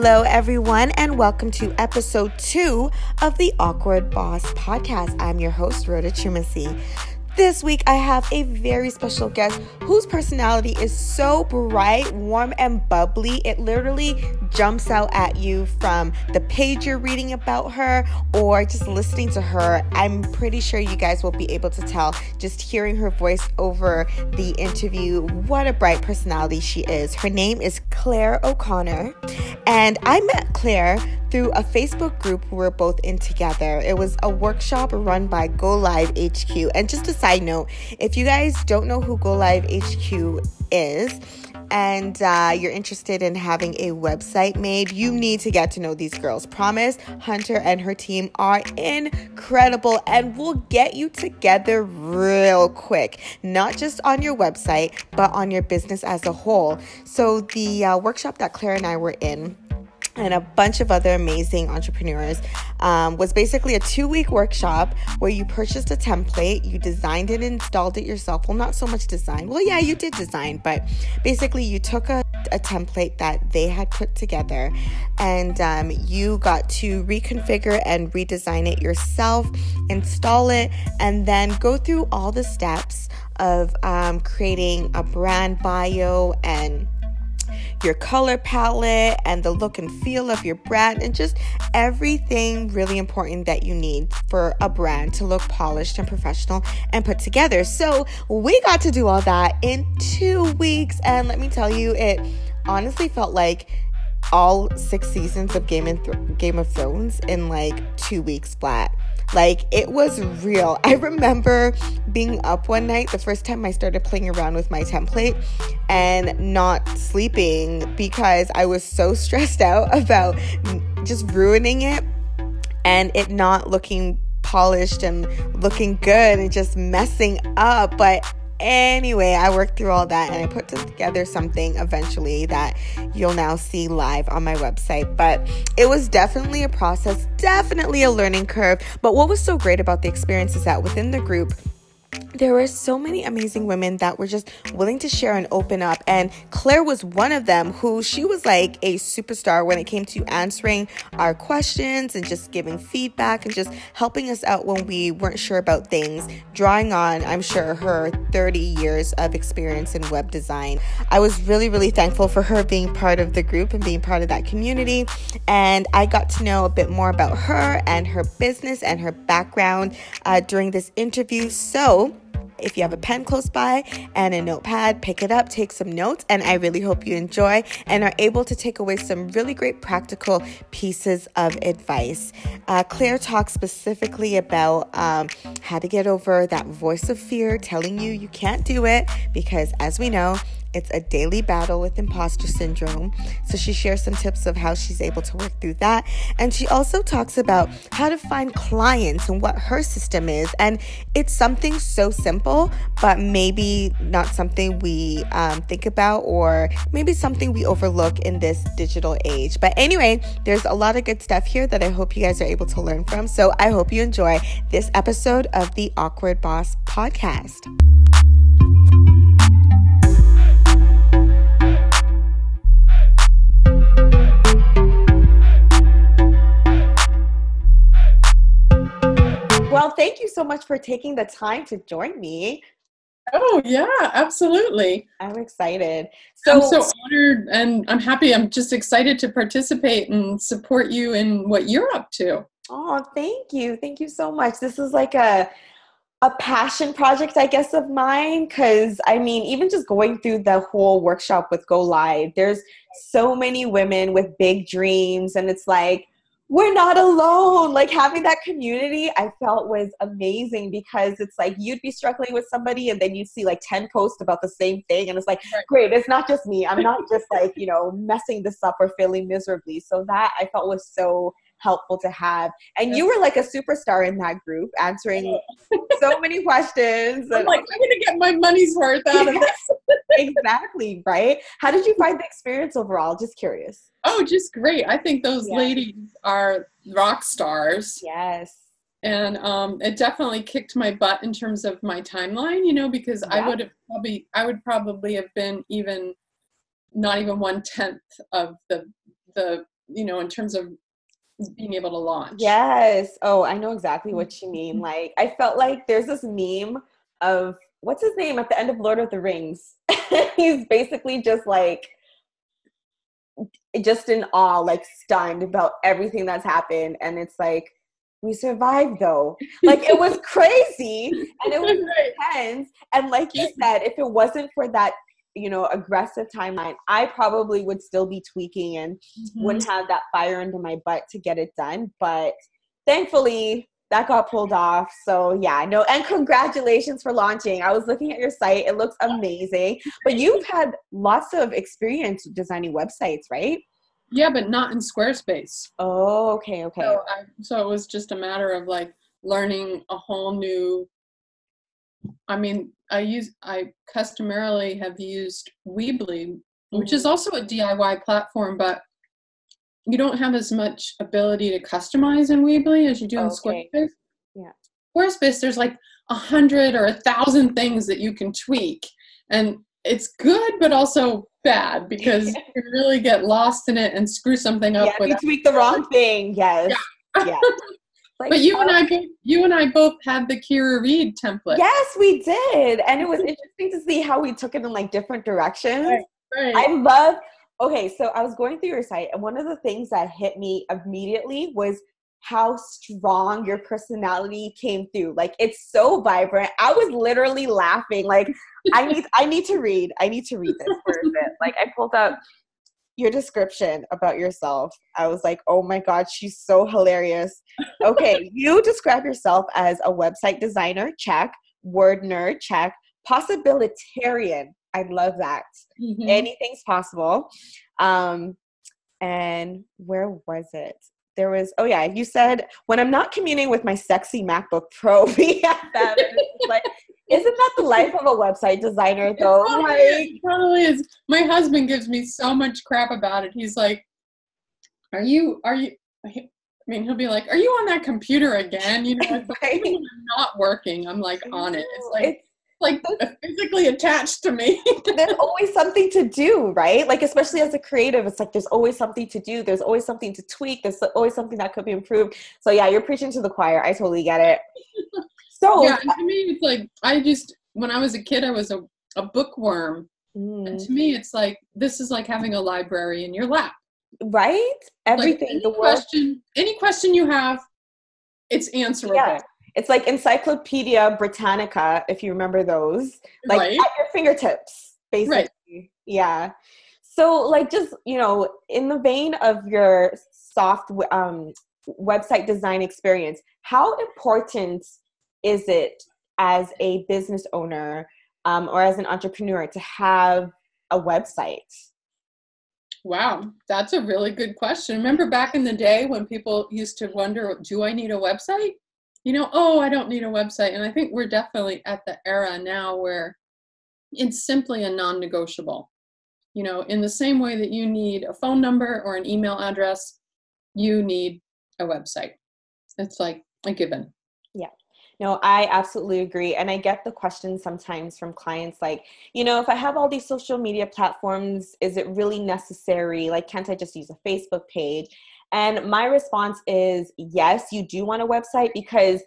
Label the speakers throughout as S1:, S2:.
S1: Hello, everyone, and welcome to episode two of the Awkward Boss podcast. I'm your host, Rhoda Chumasi. This week, I have a very special guest whose personality is so bright, warm, and bubbly. It literally jumps out at you from the page you're reading about her or just listening to her. I'm pretty sure you guys will be able to tell just hearing her voice over the interview what a bright personality she is. Her name is Claire O'Connor, and I met Claire through a Facebook group we were both in together. It was a workshop run by Go Live HQ. And just a side note, if you guys don't know who Go Live HQ is, and uh, you're interested in having a website made, you need to get to know these girls. Promise Hunter and her team are incredible and will get you together real quick, not just on your website, but on your business as a whole. So, the uh, workshop that Claire and I were in, and a bunch of other amazing entrepreneurs um, was basically a two week workshop where you purchased a template, you designed it, and installed it yourself. Well, not so much design. Well, yeah, you did design, but basically you took a, a template that they had put together and um, you got to reconfigure and redesign it yourself, install it, and then go through all the steps of um, creating a brand bio and your color palette and the look and feel of your brand and just everything really important that you need for a brand to look polished and professional and put together. So, we got to do all that in 2 weeks and let me tell you it honestly felt like all 6 seasons of Game Game of Thrones in like 2 weeks flat. Like it was real. I remember being up one night, the first time I started playing around with my template and not sleeping because I was so stressed out about just ruining it and it not looking polished and looking good and just messing up. But Anyway, I worked through all that and I put together something eventually that you'll now see live on my website. But it was definitely a process, definitely a learning curve. But what was so great about the experience is that within the group, there were so many amazing women that were just willing to share and open up. And Claire was one of them who she was like a superstar when it came to answering our questions and just giving feedback and just helping us out when we weren't sure about things, drawing on, I'm sure, her 30 years of experience in web design. I was really, really thankful for her being part of the group and being part of that community. And I got to know a bit more about her and her business and her background uh, during this interview. So, if you have a pen close by and a notepad, pick it up, take some notes, and I really hope you enjoy and are able to take away some really great practical pieces of advice. Uh, Claire talks specifically about um, how to get over that voice of fear telling you you can't do it because, as we know, it's a daily battle with imposter syndrome. So she shares some tips of how she's able to work through that. And she also talks about how to find clients and what her system is. And it's something so simple, but maybe not something we um, think about or maybe something we overlook in this digital age. But anyway, there's a lot of good stuff here that I hope you guys are able to learn from. So I hope you enjoy this episode of the Awkward Boss podcast. Thank you so much for taking the time to join me.
S2: Oh yeah, absolutely.
S1: I'm excited.
S2: So I'm so honored and I'm happy. I'm just excited to participate and support you in what you're up to.
S1: Oh, thank you. Thank you so much. This is like a a passion project, I guess, of mine. Cause I mean, even just going through the whole workshop with Go Live, there's so many women with big dreams, and it's like we're not alone. Like having that community, I felt was amazing because it's like you'd be struggling with somebody and then you see like 10 posts about the same thing. And it's like, right. great, it's not just me. I'm not just like, you know, messing this up or feeling miserably. So that I felt was so helpful to have. And you were like a superstar in that group, answering so many questions.
S2: I'm like, I'm gonna get my money's worth out of this.
S1: exactly, right? How did you find the experience overall? Just curious.
S2: Oh, just great. I think those ladies are rock stars.
S1: Yes.
S2: And um, it definitely kicked my butt in terms of my timeline, you know, because yeah. I would have probably, I would probably have been even, not even one tenth of the the you know, in terms of being able to launch.
S3: Yes. Oh, I know exactly what you mean. Mm-hmm. Like, I felt like there's this meme of what's his name at the end of Lord of the Rings. He's basically just like just in awe, like stunned about everything that's happened. And it's like, we survived though. Like it was crazy and it was intense. And like you said, if it wasn't for that, you know, aggressive timeline, I probably would still be tweaking and mm-hmm. wouldn't have that fire under my butt to get it done. But thankfully, that got pulled off. So yeah, no, and congratulations for launching. I was looking at your site; it looks amazing. But you've had lots of experience designing websites, right?
S2: Yeah, but not in Squarespace.
S3: Oh, okay, okay.
S2: So, I, so it was just a matter of like learning a whole new. I mean, I use I customarily have used Weebly, which is mm-hmm. also a DIY platform, but you don't have as much ability to customize in Weebly as you do in okay. Squarespace.
S3: Yeah.
S2: Squarespace, there's like a hundred or a thousand things that you can tweak. And it's good, but also bad because you really get lost in it and screw something up.
S3: Yeah, you tweak the wrong thing. Yes. Yeah. yeah.
S2: Like, but you and um, I, both, you and I both had the Kira Reed template.
S3: Yes, we did, and it was interesting to see how we took it in like different directions. Right, right. I love okay, so I was going through your site, and one of the things that hit me immediately was how strong your personality came through. Like it's so vibrant. I was literally laughing. Like I need I need to read. I need to read this for a bit. Like I pulled up your description about yourself. I was like, "Oh my god, she's so hilarious." Okay, you describe yourself as a website designer, check, word nerd, check, possibilitarian, I love that. Mm-hmm. Anything's possible. Um, and where was it? There was, oh yeah, you said, when I'm not communing with my sexy MacBook Pro BFF, like, isn't that the life of a website designer though?
S2: It totally, like, is. totally is. My husband gives me so much crap about it. He's like, are you, are you, I mean, he'll be like, "Are you on that computer again?" You know, right. I'm not working. I'm like on it. It's like it's, like uh, physically attached to me.
S3: there's always something to do, right? Like especially as a creative, it's like there's always something to do. There's always something to tweak. There's always something that could be improved. So yeah, you're preaching to the choir. I totally get it. So
S2: yeah, to me, it's like I just when I was a kid, I was a a bookworm, mm. and to me, it's like this is like having a library in your lap.
S3: Right. Everything.
S2: Like any question, any question you have, it's answerable. Yeah
S3: it's like Encyclopedia Britannica, if you remember those, like right. at your fingertips, basically. Right. Yeah. So, like, just you know, in the vein of your soft um, website design experience, how important is it as a business owner um, or as an entrepreneur to have a website?
S2: Wow, that's a really good question. Remember back in the day when people used to wonder, do I need a website? you know, oh, I don't need a website. And I think we're definitely at the era now where it's simply a non negotiable. You know, in the same way that you need a phone number or an email address, you need a website. It's like a given.
S3: Yeah. No, I absolutely agree. And I get the question sometimes from clients like, you know, if I have all these social media platforms, is it really necessary? Like, can't I just use a Facebook page? And my response is yes, you do want a website because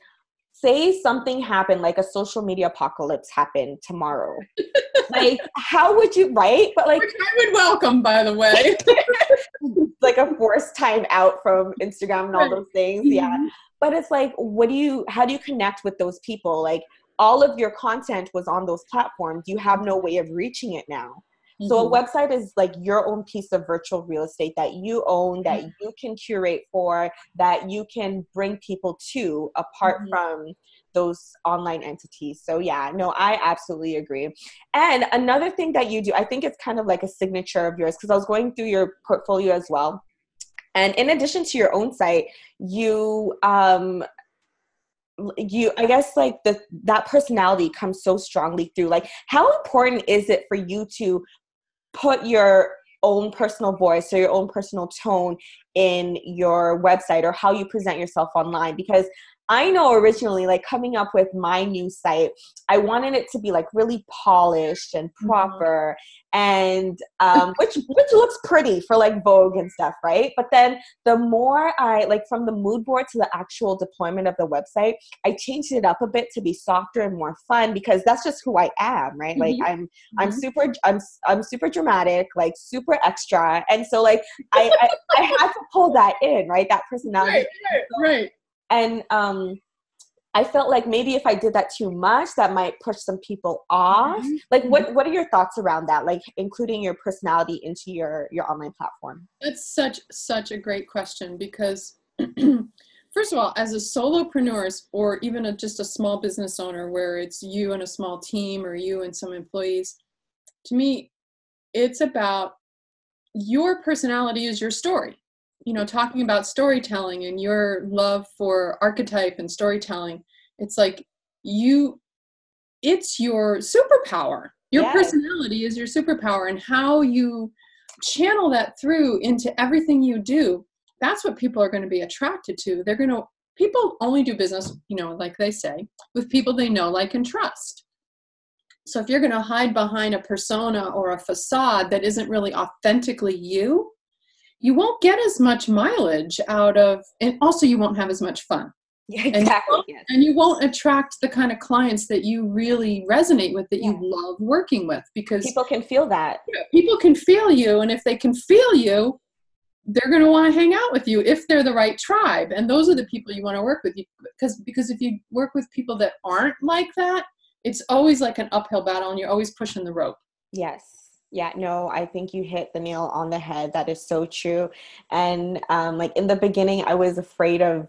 S3: say something happened like a social media apocalypse happened tomorrow like how would you right
S2: but like Which i would welcome by the way
S3: like a forced time out from instagram and all those things yeah mm-hmm. but it's like what do you how do you connect with those people like all of your content was on those platforms you have no way of reaching it now so a mm-hmm. website is like your own piece of virtual real estate that you own, that mm-hmm. you can curate for, that you can bring people to apart mm-hmm. from those online entities. So yeah, no, I absolutely agree. And another thing that you do, I think it's kind of like a signature of yours because I was going through your portfolio as well. And in addition to your own site, you um you i guess like the that personality comes so strongly through like how important is it for you to put your own personal voice or your own personal tone in your website or how you present yourself online because I know originally, like coming up with my new site, I wanted it to be like really polished and mm-hmm. proper, and um, which which looks pretty for like Vogue and stuff, right? But then the more I like from the mood board to the actual deployment of the website, I changed it up a bit to be softer and more fun because that's just who I am, right? Like mm-hmm. I'm mm-hmm. I'm super I'm I'm super dramatic, like super extra, and so like I I, I had to pull that in, right? That personality,
S2: right, right, right.
S3: And um I felt like maybe if I did that too much, that might push some people off. Mm-hmm. Like, what mm-hmm. what are your thoughts around that? Like, including your personality into your your online platform.
S2: That's such such a great question because, first of all, as a solopreneur or even a, just a small business owner, where it's you and a small team or you and some employees, to me, it's about your personality is your story you know talking about storytelling and your love for archetype and storytelling it's like you it's your superpower. Your yes. personality is your superpower and how you channel that through into everything you do that's what people are going to be attracted to. They're going to people only do business you know like they say with people they know like and trust. So if you're going to hide behind a persona or a facade that isn't really authentically you you won't get as much mileage out of and also you won't have as much fun
S3: yeah, exactly. And you,
S2: and you, won't attract the kind of clients that you really resonate with, that yeah. you love working with, because
S3: people can feel that.
S2: people can feel you, and if they can feel you, they're going to want to hang out with you if they're the right tribe, and those are the people you want to work with. Because because if you work with people that aren't like that, it's always like an uphill battle, and you're always pushing the rope.
S3: Yes. Yeah, no, I think you hit the nail on the head. That is so true. And um, like in the beginning, I was afraid of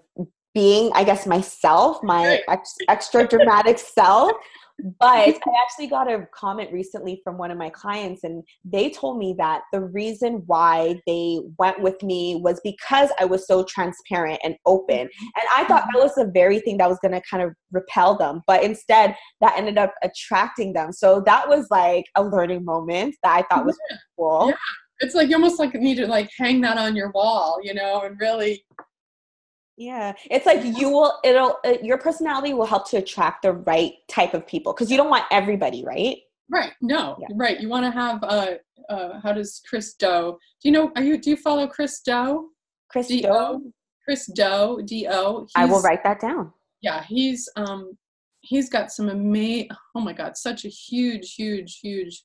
S3: being, I guess, myself, my ex- extra dramatic self. But I actually got a comment recently from one of my clients, and they told me that the reason why they went with me was because I was so transparent and open. Mm-hmm. And I thought that mm-hmm. was the very thing that was going to kind of repel them. But instead, that ended up attracting them. So that was like a learning moment that I thought was yeah. cool. Yeah.
S2: It's like you almost like need to like hang that on your wall, you know, and really
S3: yeah, it's like you will. It'll uh, your personality will help to attract the right type of people because you don't want everybody, right?
S2: Right. No. Yeah. Right. You want to have. Uh, uh, how does Chris Do? Do you know? Are you? Do you follow Chris Do?
S3: Chris Do.
S2: Chris Do. D O.
S3: I will write that down.
S2: Yeah, he's um, he's got some amazing. Oh my God, such a huge, huge, huge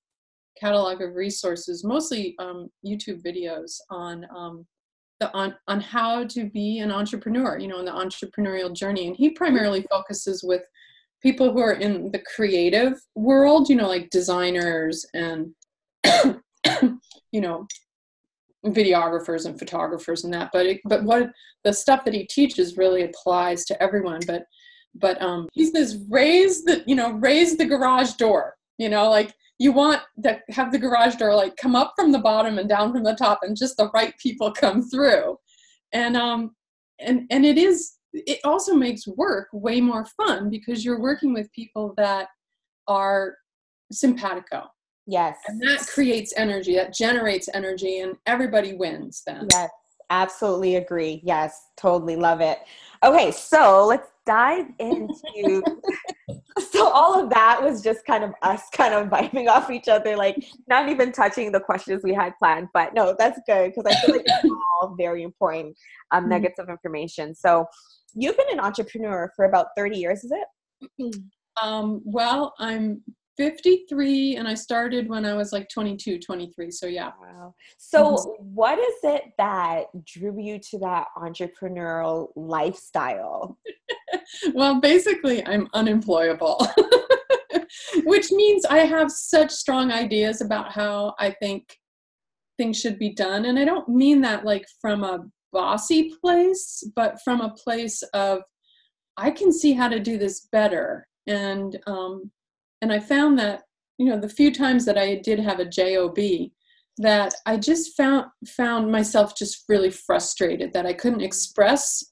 S2: catalog of resources, mostly um, YouTube videos on um, the on on how to be an entrepreneur you know in the entrepreneurial journey. And he primarily focuses with people who are in the creative world you know like designers and you know videographers and photographers and that. But it, but what the stuff that he teaches really applies to everyone. But but um he says raise the you know raise the garage door you know like you want to have the garage door like come up from the bottom and down from the top and just the right people come through. And um and and it is it also makes work way more fun because you're working with people that are simpatico.
S3: Yes.
S2: And that creates energy that generates energy and everybody wins then.
S3: Yes absolutely agree. Yes totally love it. Okay so let's dive into so all of that was just kind of us kind of vibing off each other like not even touching the questions we had planned but no that's good because i feel like it's all very important um, mm-hmm. nuggets of information so you've been an entrepreneur for about 30 years is
S2: it um, well i'm 53 and i started when i was like 22 23 so yeah.
S3: Wow. So mm-hmm. what is it that drew you to that entrepreneurial lifestyle?
S2: Well basically i'm unemployable which means i have such strong ideas about how i think things should be done and i don't mean that like from a bossy place but from a place of i can see how to do this better and um, and I found that you know the few times that I did have a job that I just found found myself just really frustrated that I couldn't express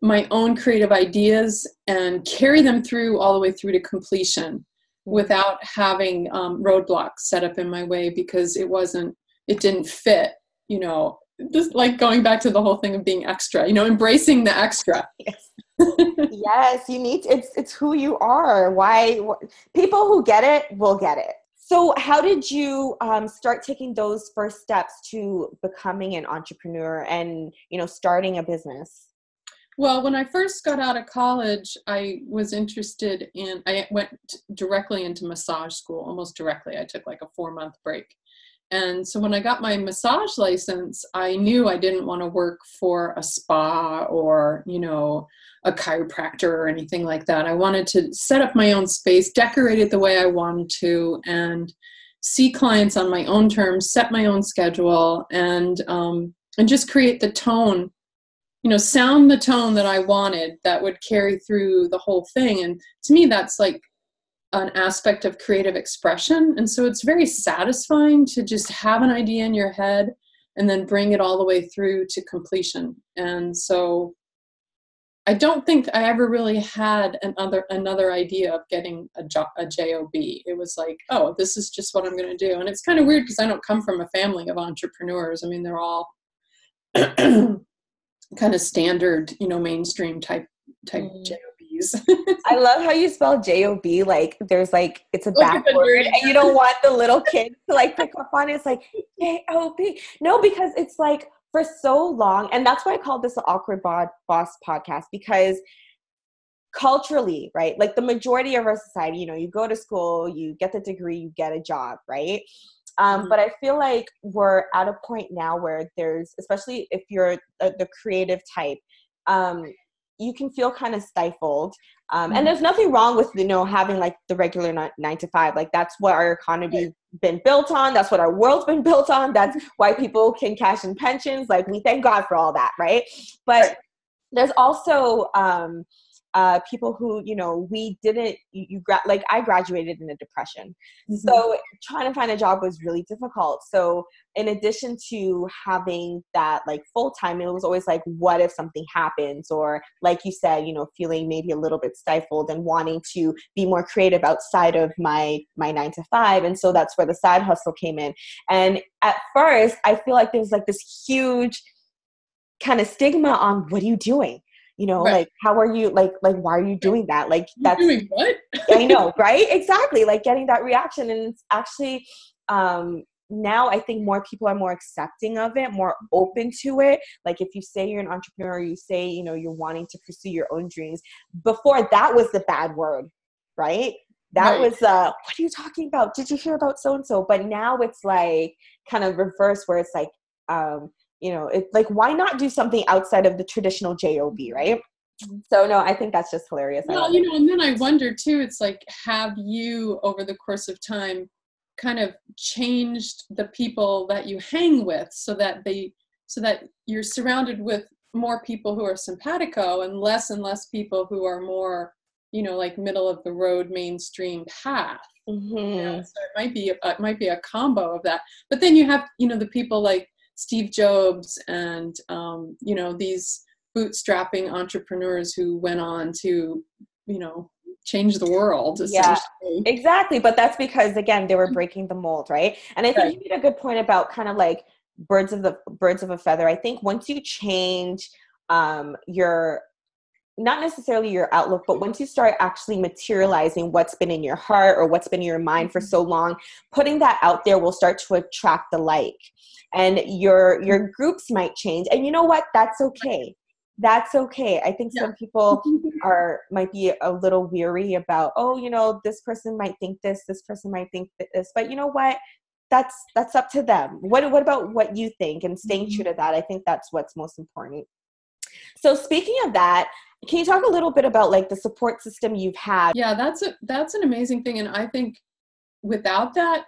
S2: my own creative ideas and carry them through all the way through to completion without having um, roadblocks set up in my way because it wasn't it didn't fit you know just like going back to the whole thing of being extra you know embracing the extra yes.
S3: Yes, you need to, it's it's who you are. Why people who get it will get it. So, how did you um, start taking those first steps to becoming an entrepreneur and you know starting a business?
S2: Well, when I first got out of college, I was interested in. I went directly into massage school, almost directly. I took like a four month break, and so when I got my massage license, I knew I didn't want to work for a spa or, you know, a chiropractor or anything like that. I wanted to set up my own space, decorate it the way I wanted to, and see clients on my own terms, set my own schedule, and um, and just create the tone, you know, sound the tone that I wanted that would carry through the whole thing. And to me, that's like an aspect of creative expression. And so it's very satisfying to just have an idea in your head and then bring it all the way through to completion. And so I don't think I ever really had another another idea of getting a job a job. It was like, oh, this is just what I'm going to do. And it's kind of weird because I don't come from a family of entrepreneurs. I mean, they're all kind of standard, you know, mainstream type type mm.
S3: I love how you spell J O B. Like there's like it's a back word, and you don't want the little kids to like pick up on it. It's like J O B. No, because it's like for so long, and that's why I called this the Awkward Boss podcast because culturally, right? Like the majority of our society, you know, you go to school, you get the degree, you get a job, right? Um, mm-hmm. But I feel like we're at a point now where there's, especially if you're a, the creative type, um, you can feel kind of stifled. Um. And there's nothing wrong with you know having like the regular nine, nine to five. Like that's what our economy right. been built on. That's what our world's been built on. That's why people can cash in pensions. Like we thank God for all that, right? But right. there's also um, uh, people who you know we didn't you, you gra- like i graduated in a depression. Mm-hmm. so trying to find a job was really difficult. So in addition to having that like full time it was always like what if something happens? Or like you said you know feeling maybe a little bit stifled and wanting to be more creative outside of my my nine to five. And so that's where the side hustle came in. And at first i feel like there's like this huge kind of stigma on what are you doing you know right. like how are you like like why are you doing that? Like that's
S2: doing what?
S3: I know right? Exactly like getting that reaction and it's actually um now i think more people are more accepting of it more open to it. Like if you say you're an entrepreneur you say you know you're wanting to pursue your own dreams. Before that was the bad word right? That right. was uh what are you talking about? Did you hear about so and so but now it's like kind of reverse where it's like um you know it's like why not do something outside of the traditional job right? So no i think that's just hilarious.
S2: Well you know and then i wonder too it's like have you over the course of time kind of changed the people that you hang with so that they so that you're surrounded with more people who are simpatico and less and less people who are more you know like middle of the road mainstream path? Mm-hmm. so it might be a, it might be a combo of that. But then you have you know the people like Steve Jobs and um, you know these bootstrapping entrepreneurs who went on to you know change the world
S3: yeah exactly but that's because again they were breaking the mold right? And i think right. you made a good point about kind of like birds of the birds of a feather. I think once you change um, your not necessarily your outlook, but once you start actually materializing what's been in your heart or what's been in your mind for so long, putting that out there will start to attract the like. And your your groups might change. And you know what? That's okay. That's okay. I think yeah. some people are might be a little weary about, oh, you know, this person might think this, this person might think this. But you know what? That's that's up to them. What what about what you think and staying true mm-hmm. to that? I think that's what's most important. So speaking of that, can you talk a little bit about like the support system you've had?
S2: Yeah, that's a that's an amazing thing and I think without that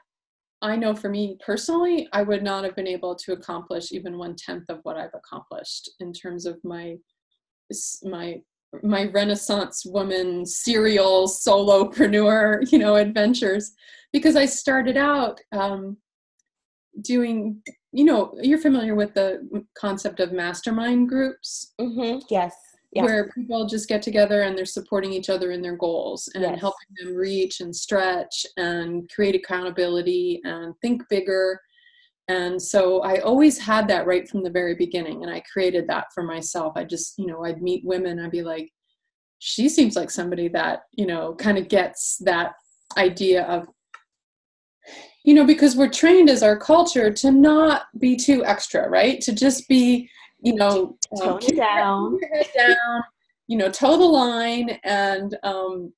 S2: I know for me personally, I would not have been able to accomplish even one tenth of what I've accomplished in terms of my my my Renaissance woman serial solopreneur, you know, adventures, because I started out um, doing, you know, you're familiar with the concept of mastermind groups.
S3: Mm-hmm. Yes
S2: yeah. where people just get together and they're supporting each other in their goals and yes. helping them reach and stretch and create accountability and think bigger. And so I always had that right from the very beginning. And I created that for myself. I just, you know, I'd meet women, I'd be like, she seems like somebody that you know kind of gets that idea of you know because we're trained as our culture to not be too extra right to just be you know
S3: um, tone down.
S2: head down you know toe the line and um,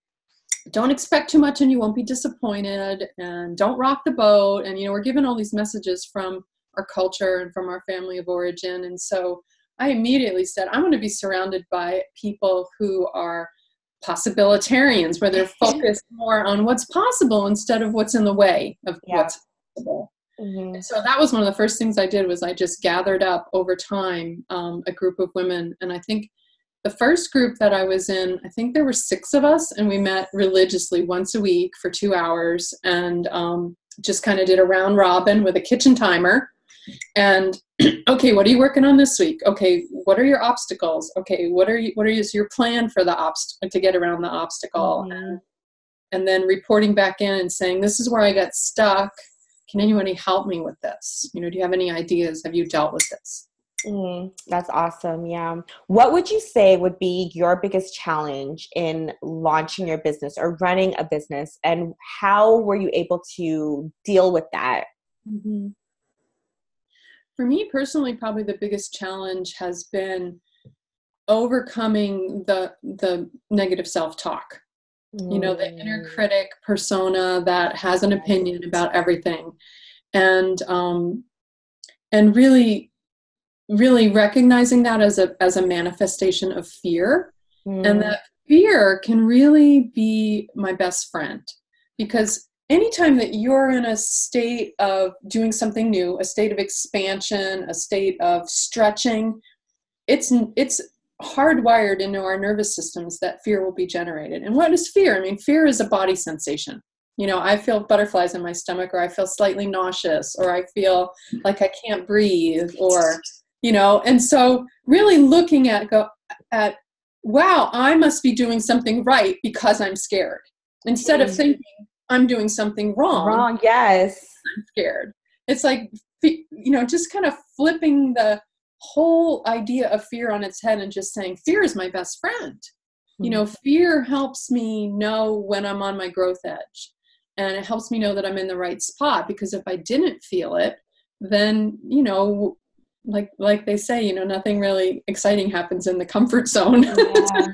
S2: don't expect too much and you won't be disappointed and don't rock the boat and you know we're given all these messages from our culture and from our family of origin and so i immediately said i'm going to be surrounded by people who are possibilitarians where they're focused more on what's possible instead of what's in the way of yeah. what's possible mm-hmm. so that was one of the first things i did was i just gathered up over time um, a group of women. And i think the first group that i was in i think there were six of us and we met religiously once a week for two hours and um, just kind of did a round robin with a kitchen timer. And okay what are you working on this week? Okay what are your obstacles? Okay what are you what is your plan for the obst to get around the obstacle? Mm-hmm. and, and then reporting back in and saying this is where i got stuck can anybody help me with this you know do you have any ideas have you dealt with this
S3: Mm, that's awesome. Yeah. What would you say would be your biggest challenge in launching your business or running a business? And how were you able to deal with that? Mm-hmm
S2: for me personally, probably the biggest challenge has been overcoming the the negative self-talk. You know, the inner mm. critic persona that has an opinion about everything, and um, and really, really recognizing that as a as a manifestation of fear, mm. and that fear can really be my best friend because anytime that you're in a state of doing something new, a state of expansion, a state of stretching, it's it's hardwired into our nervous systems that fear will be generated. And what is fear? I mean, fear is a body sensation. You know, I feel butterflies in my stomach, or I feel slightly nauseous, or I feel like I can't breathe, or you know. And so, really looking at go at, wow, I must be doing something right because I'm scared, instead of mm. thinking, I'm doing something wrong.
S3: Wrong, yes.
S2: I'm scared. It's like, you know, just kind of flipping the whole idea of fear on its head and just saying, fear is my best friend. Mm-hmm. You know, hmm. fear helps me know when I'm on my growth edge. And it helps me know that I'm in the right spot because if I didn't feel it, then, you know, like like they say, you know, nothing really exciting happens in the comfort zone. Yeah.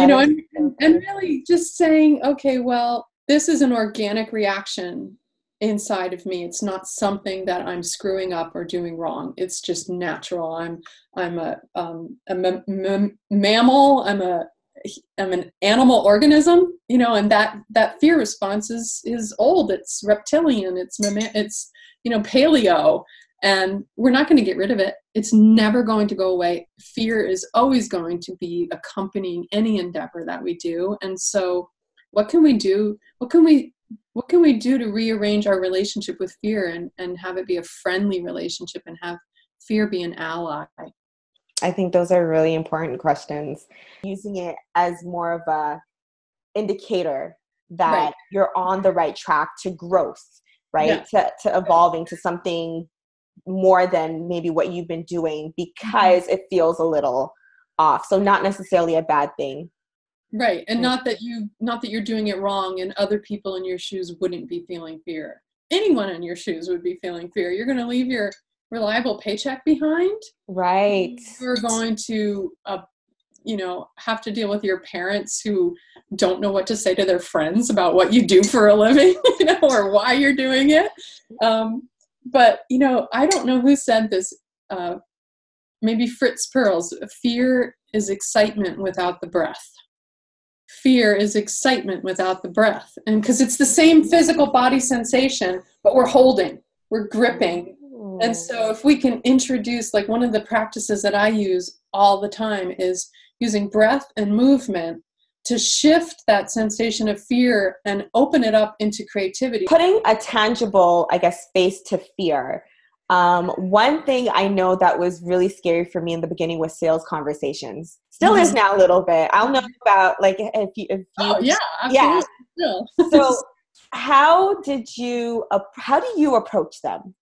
S2: You know, and, and really just saying, okay, well, this is an organic reaction inside of me. It's not something that I'm screwing up or doing wrong. It's just natural. I'm I'm a um, a m- m- mammal. I'm a I'm an animal organism, you know, and that that fear response is is old. It's reptilian. It's it's you know paleo and we're not going to get rid of it it's never going to go away fear is always going to be accompanying any endeavor that we do and so what can we do what can we what can we do to rearrange our relationship with fear and and have it be a friendly relationship and have fear be an ally
S3: i think those are really important questions using it as more of a indicator that right. you're on the right track to growth right yeah. to, to evolving to something more than maybe what you've been doing because mm-hmm. it feels a little off. So not necessarily a bad thing.
S2: Right. And not that you not that you're doing it wrong and other people in your shoes wouldn't be feeling fear. Anyone in your shoes would be feeling fear. You're going to leave your reliable paycheck behind.
S3: Right.
S2: You're going to uh, you know have to deal with your parents who don't know what to say to their friends about what you do for a living you know or why you're doing it um, but you know, I don't know who said this. Uh, maybe Fritz Perls. Fear is excitement without the breath. Fear is excitement without the breath, and because it's the same mm. physical body sensation, but we're holding, we're gripping. And so, if we can introduce, like one of the practices that I use all the time is using breath and movement to shift that sensation of fear and open it up into creativity.
S3: Putting a tangible, I guess, face to fear. Um, one thing I know that was really scary for me in the beginning was sales conversations. Still mm-hmm. is now a little bit. I'll know about like if you, if you
S2: oh, yeah, absolutely.
S3: yeah. so, how did you? How do you approach them?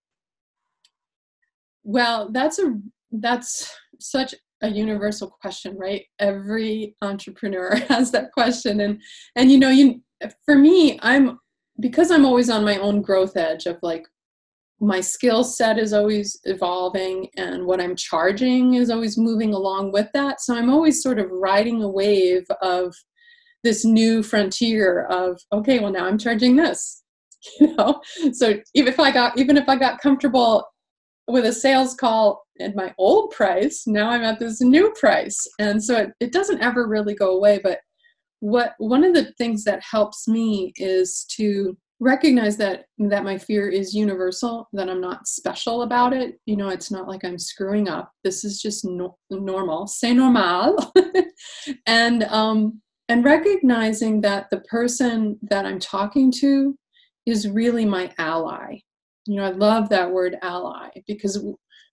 S2: Well, that's a that's such a universal question, right? Every entrepreneur has that question. And and you know, you for me, I'm because I'm always on my own growth edge of like my skill set is always evolving and what I'm charging is always moving along with that. So I'm always sort of riding a wave of this new frontier of okay, well now I'm charging this. You know, so even if I got even if I got comfortable with a sales call at my old price, now I'm at this new price. And so it, it doesn't ever really go away. But what one of the things that helps me is to recognize that that my fear is universal that i'm not special about it. You know it's not like i'm screwing up. This is just no- normal. C'est normal. And um and recognizing that the person that i'm talking to is really my ally. You know i love that word ally because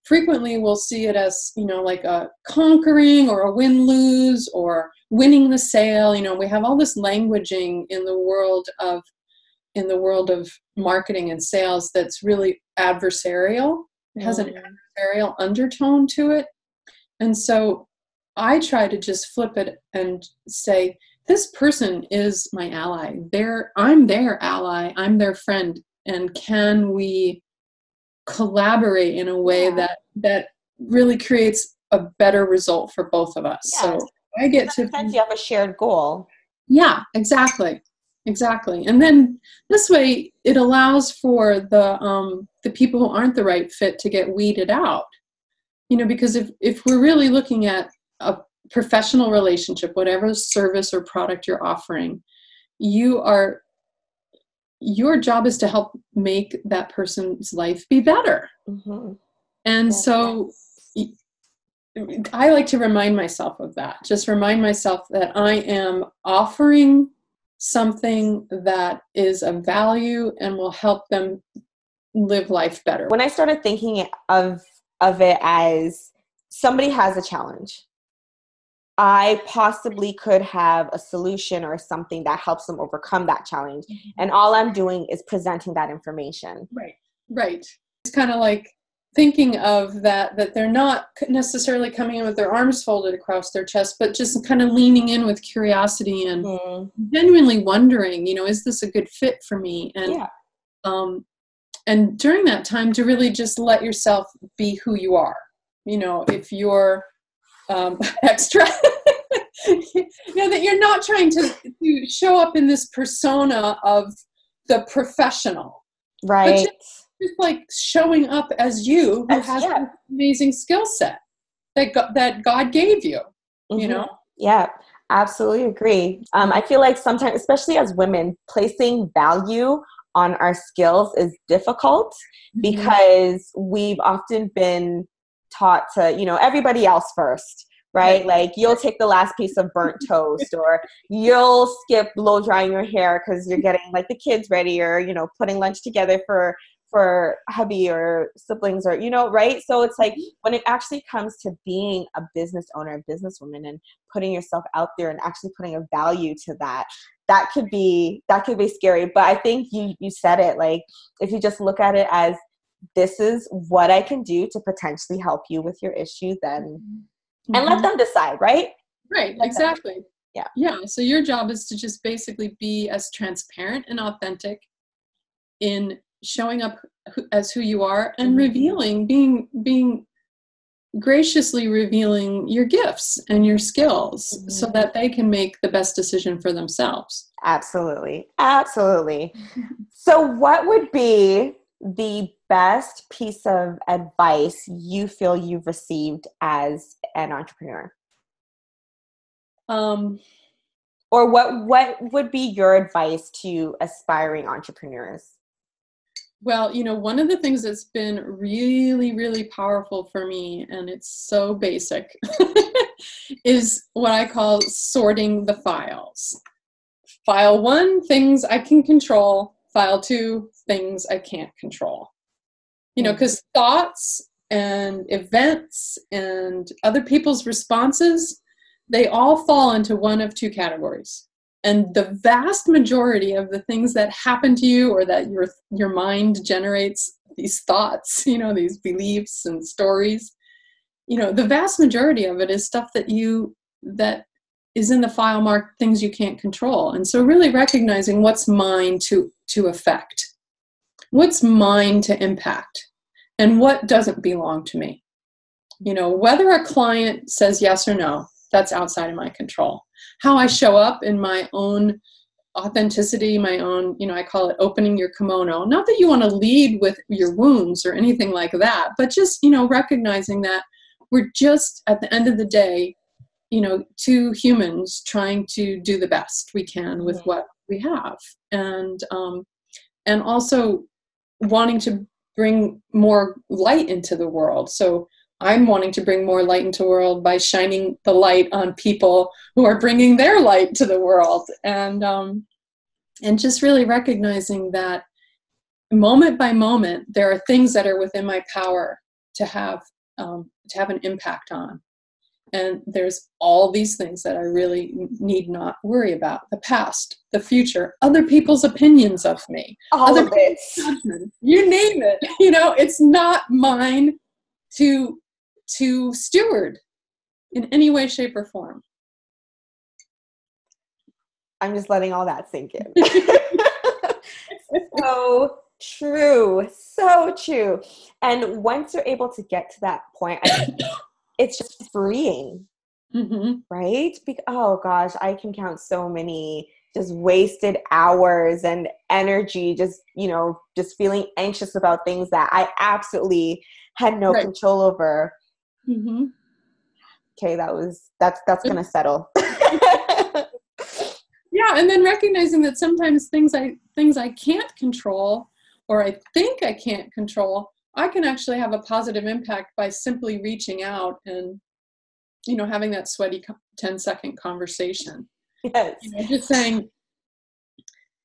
S2: frequently we'll see it as you know like a conquering or a win lose or winning the sale. You know we have all this languaging in the world of in the world of marketing and sales that's really adversarial it has an mm. adversarial undertone to it. And so i try to just flip it and say this person is my ally. They're i'm their ally. I'm their friend. And can we collaborate in a way yeah. that that really creates a better result for both of us? Yeah. so i get to
S3: you have a shared goal.
S2: Yeah exactly exactly and then this way it allows for the um the people who aren't the right fit to get weeded out you know because if if we're really looking at a professional relationship whatever service or product you're offering you are your job is to help make that person's life be better. Mm-hmm. And so. I like to remind myself of that. Just remind myself that I am offering something that is of value and will help them live life better.
S3: When I started thinking of of it as somebody has a challenge I possibly could have a solution or something that helps them overcome that challenge. Mm-hmm. And all I'm doing is presenting that information.
S2: Right. Right. It's kind of like thinking of that that they're not necessarily coming in with their arms folded across their chest but just kind of leaning in with curiosity and mm. genuinely wondering you know is this a good fit for me and yeah. um and during that time to really just let yourself be who you are you know if you're um, extra. you know that you're not trying to, to show up in this persona of the professional,
S3: right? Just,
S2: like showing up as you, who as, has yeah. an amazing skill set that God, that God gave you. Mm-hmm. You know.
S3: Yeah, absolutely agree. Um, I feel like sometimes, especially as women, placing value on our skills is difficult mm-hmm. because we've often been taught to, you know, everybody else first, right? Like you'll take the last piece of burnt toast or you'll skip blow drying your hair because you're getting like the kids ready or, you know, putting lunch together for for hubby or siblings or you know right so it's like mm-hmm. when it actually comes to being a business owner a businesswoman and putting yourself out there and actually putting a value to that that could be that could be scary but i think you you said it like if you just look at it as this is what I can do to potentially help you with your issue, then mm-hmm. and let mm-hmm. them decide, right?
S2: Right, let exactly. Them. Yeah. Yeah. So your job is to just basically be as transparent and authentic in showing up as who you are and mm-hmm. revealing, being being graciously revealing your gifts and your skills mm-hmm. so that they can make the best decision for themselves.
S3: Absolutely. Absolutely. so what would be the best piece of advice you feel you've received as an entrepreneur? Um, or what what would be your advice to aspiring entrepreneurs?
S2: Well, you know, one of the things that's been really, really powerful for me, and it's so basic, is what I call sorting the files. File one, things I can control. File two, things I can't control. You know, because mm. thoughts and events and other people's responses, they all fall into one of two categories. And the vast majority of the things that happen to you or that your your mind generates these thoughts, you know, these beliefs and stories, you know the vast majority of it is stuff that you that is in the file marked things you can't control. And so really recognizing what's mine to to affect. What's mine to impact? And what doesn't belong to me? You know whether a client says yes or no that's outside of my control how i show up in my own authenticity my own you know i call it opening your kimono. Not that you want to lead with your wounds or anything like that but just you know recognizing that we're just at the end of the day you know two humans trying to do the best we can with what we have. And um and also wanting to bring more light into the world. So i'm wanting to bring more light into the world by shining the light on people who are bringing their light to the world. And um and just really recognizing that moment by moment there are things that are within my power to have um, to have an impact on. And there's all these things that I really need not worry about. The past, the future, other people's opinions of me,
S3: all
S2: other
S3: of it.
S2: You name it. You know, it's not mine to to steward in any way, shape, or form.
S3: I'm just letting all that sink in. so true. So true. And once you're able to get to that point, it's just freeing.
S2: Mm-hmm.
S3: Right? Be- oh gosh, I can count so many just wasted hours and energy just, you know, just feeling anxious about things that I absolutely had no
S2: Right.
S3: control over.
S2: Mm-hmm.
S3: Okay, that was that's that's gonna settle.
S2: Yeah, and then recognizing that sometimes things I things I can't control or I think I can't control, I can actually have a positive impact by simply reaching out and you know having that sweaty co- 10 second conversation.
S3: yes.
S2: you know, just saying,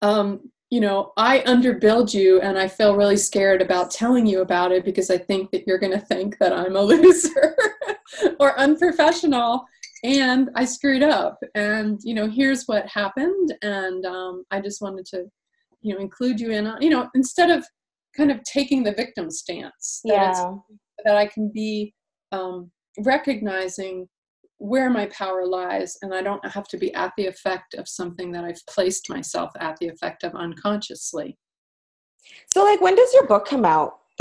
S2: um, you know, I underbilled you and I feel really scared about telling you about it because I think that you're going to think that I'm a loser or unprofessional and I screwed up. And, you know, here's what happened. And um, I just wanted to, you know, include you in, on- you know, instead of kind of taking the victim stance that, it's,
S3: Yeah.
S2: that I can be um, recognizing where my power lies and i don't have to be at the effect of something that i've placed myself at the effect of unconsciously
S3: So like when does your book come out?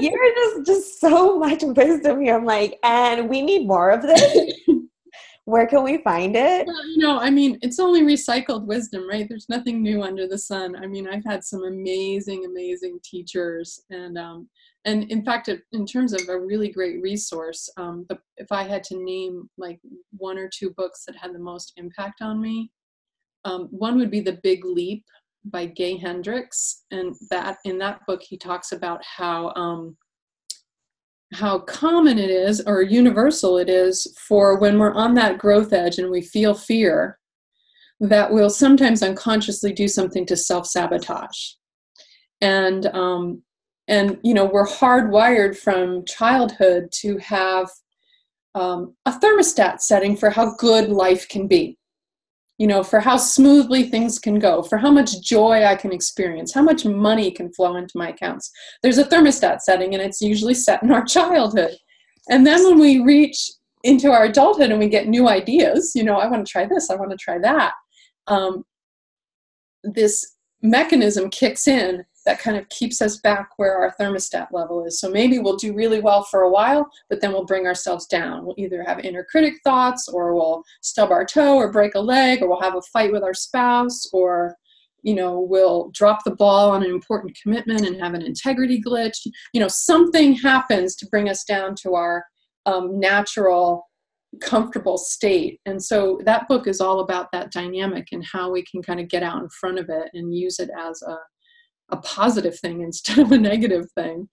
S3: You're just just so much wisdom here. I'm like, and we need more of this. Where can we find it?
S2: Well, you know i mean it's only recycled wisdom right there's nothing new under the sun i mean i've had some amazing amazing teachers and um and in fact in terms of a really great resource um the, if i had to name like one or two books that had the most impact on me um, one would be the big leap by gay hendricks. And that in that book he talks about how um how common it is or universal it is for when we're on that growth edge and we feel fear that we'll sometimes unconsciously do something to self-sabotage. And um, and you know we're hardwired from childhood to have um, a thermostat setting for how good life can be. You know for how smoothly things can go for how much joy i can experience how much money can flow into my accounts. There's a thermostat setting and it's usually set in our childhood. And then when we reach into our adulthood and we get new ideas you know i want to try this i want to try that um, this mechanism kicks in that kind of keeps us back where our thermostat level is. So maybe we'll do really well for a while but then we'll bring ourselves down. We'll either have inner critic thoughts or we'll stub our toe or break a leg or we'll have a fight with our spouse or you know we'll drop the ball on an important commitment and have an integrity glitch. You know something happens to bring us down to our um, natural comfortable state. And so that book is all about that dynamic and how we can kind of get out in front of it and use it as a, a positive thing instead of a negative thing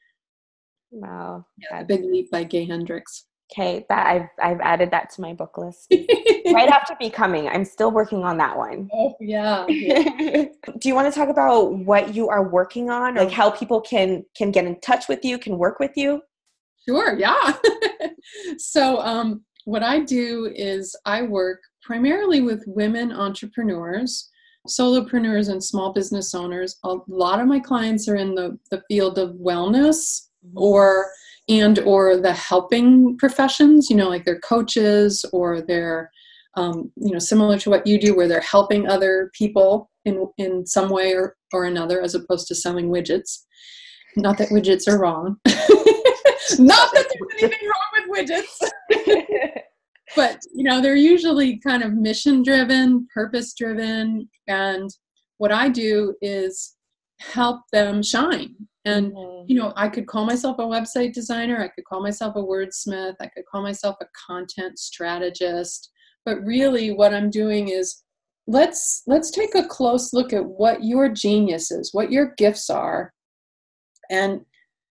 S3: Wow.
S2: yeah, the big leap by gay hendricks
S3: Okay, that I've I've added that to my book list. right after becoming. I'm still working on that one.
S2: oh yeah
S3: Do you want to talk about what you are working on? Like how people can can get in touch with you, can work with you?
S2: Sure, yeah. so, um, what I do is I work primarily with women entrepreneurs, solopreneurs, and small business owners. A lot of my clients are in the, the field of wellness or and or the helping professions you know like they're coaches or they're um, you know similar to what you do where they're helping other people in in some way or, or another as opposed to selling widgets. Not that widgets are wrong. Not that there's anything wrong with widgets but you know they're usually kind of mission driven purpose driven and what i do is help them shine and mm-hmm. you know i could call myself a website designer i could call myself a wordsmith i could call myself a content strategist but really what i'm doing is let's let's take a close look at what your genius is what your gifts are and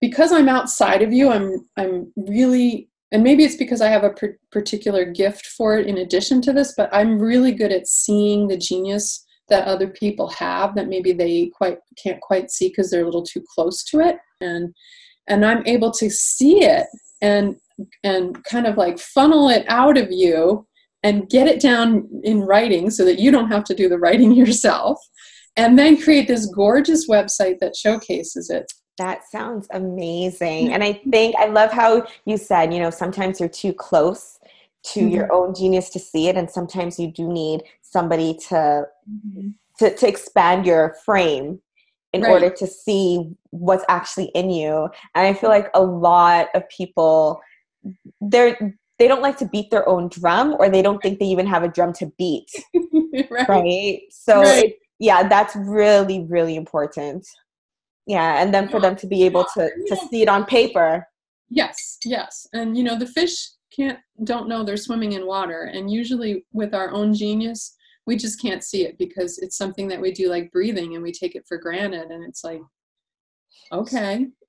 S2: because i'm outside of you i'm i'm really and maybe it's because i have a particular gift for it in addition to this but i'm really good at seeing the genius that other people have that maybe they quite can't quite see because they're a little too close to it. And and i'm able to see it and and kind of like funnel it out of you and get it down in writing so that you don't have to do the writing yourself and then create this gorgeous website that showcases it
S3: that sounds amazing and i think i love how you said you know sometimes you're too close to mm-hmm. your own genius to see it and sometimes you do need somebody to mm-hmm. to, to expand your frame in right. order to see what's actually in you and i feel like a lot of people they're they don't like to beat their own drum or they don't think they even have a drum to beat right. right. so right. It, yeah that's really really important yeah and then for yeah. them to be able to to see it on paper.
S2: Yes yes and you know the fish can't don't know they're swimming in water and usually with our own genius we just can't see it because it's something that we do like breathing and we take it for granted and it's like okay.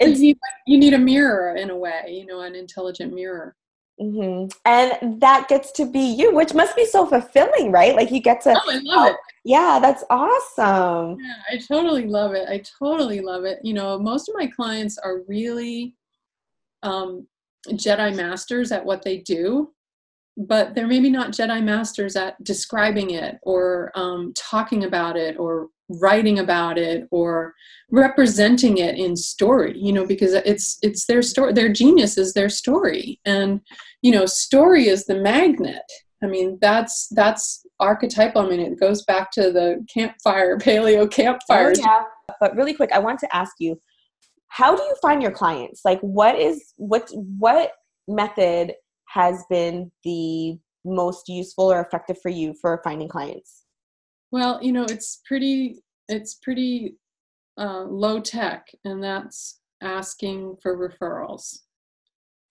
S2: You, need, you need a mirror in a way you know an intelligent mirror
S3: mm-hmm. and that gets to be you which must be so fulfilling right like you get to
S2: oh, I love help. it.
S3: yeah that's awesome
S2: yeah i totally love it i totally love it you know most of my clients are really um, jedi masters at what they do but they're maybe not Jedi masters at describing it or um, talking about it or writing about it or representing it in story you know because it's it's their story their genius is their story. And you know story is the magnet. I mean that's that's archetypal i mean it goes back to the campfire paleo campfire. Oh, yeah.
S3: but really quick i want to ask you how do you find your clients? Like what is what what method has been the most useful or effective for you for finding clients?
S2: Well, you know, it's pretty it's pretty uh, low tech, and that's asking for referrals.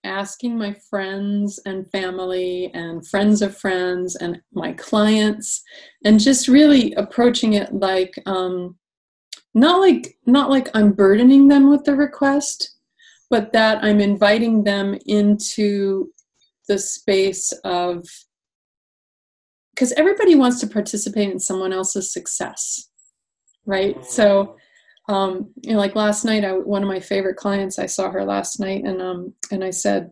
S2: Asking my friends and family and friends of friends and my clients, and just really approaching it like um, not like not like I'm burdening them with the request, but that I'm inviting them into the space of because everybody wants to participate in someone else's success right? So um, you know like last night I, one of my favorite clients i saw her last night and um and i said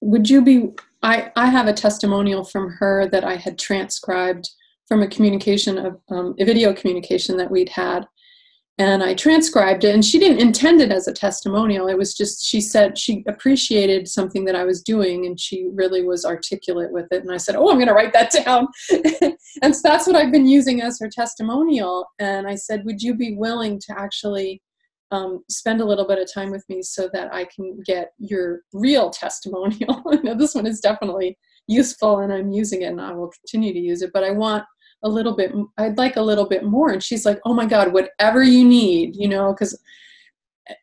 S2: would you be i i have a testimonial from her that i had transcribed from a communication of um, a video communication that we'd had and I transcribed it. And she didn't intend it as a testimonial. It was just, she said she appreciated something that I was doing and she really was articulate with it. And I said, Oh, I'm going to write that down. and so that's what I've been using as her testimonial. And I said, Would you be willing to actually um, spend a little bit of time with me so that I can get your real testimonial? now, this one is definitely useful and I'm using it and I will continue to use it, but I want a little bit i'd like a little bit more. And she's like oh my god whatever you need you know because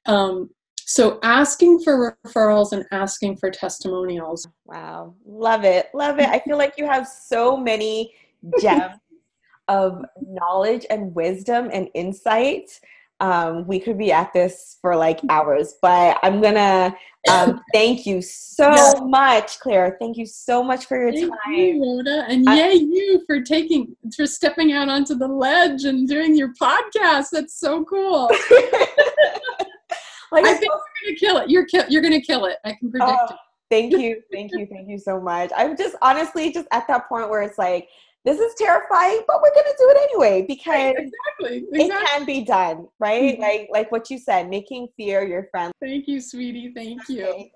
S2: um so asking for referrals and asking for testimonials.
S3: Wow. Love it. Love it. I feel like you have so many gems of knowledge and wisdom and insight um, we could be at this for like hours, but I'm gonna um, thank you so yeah. much, Claire. Thank you so much for your thank time,
S2: you, Rhoda, and I, yay you for taking for stepping out onto the ledge and doing your podcast. That's so cool. like I think you're gonna kill it. You're ki- you're gonna kill it. I can predict uh, it.
S3: Thank you, thank you, thank you so much. I'm just honestly just at that point where it's like this is terrifying, but we're gonna do it anyway because
S2: right, exactly, exactly,
S3: it can be done, right? Mm-hmm. Like like what you said, making fear your friend.
S2: Thank you, sweetie. Thank you.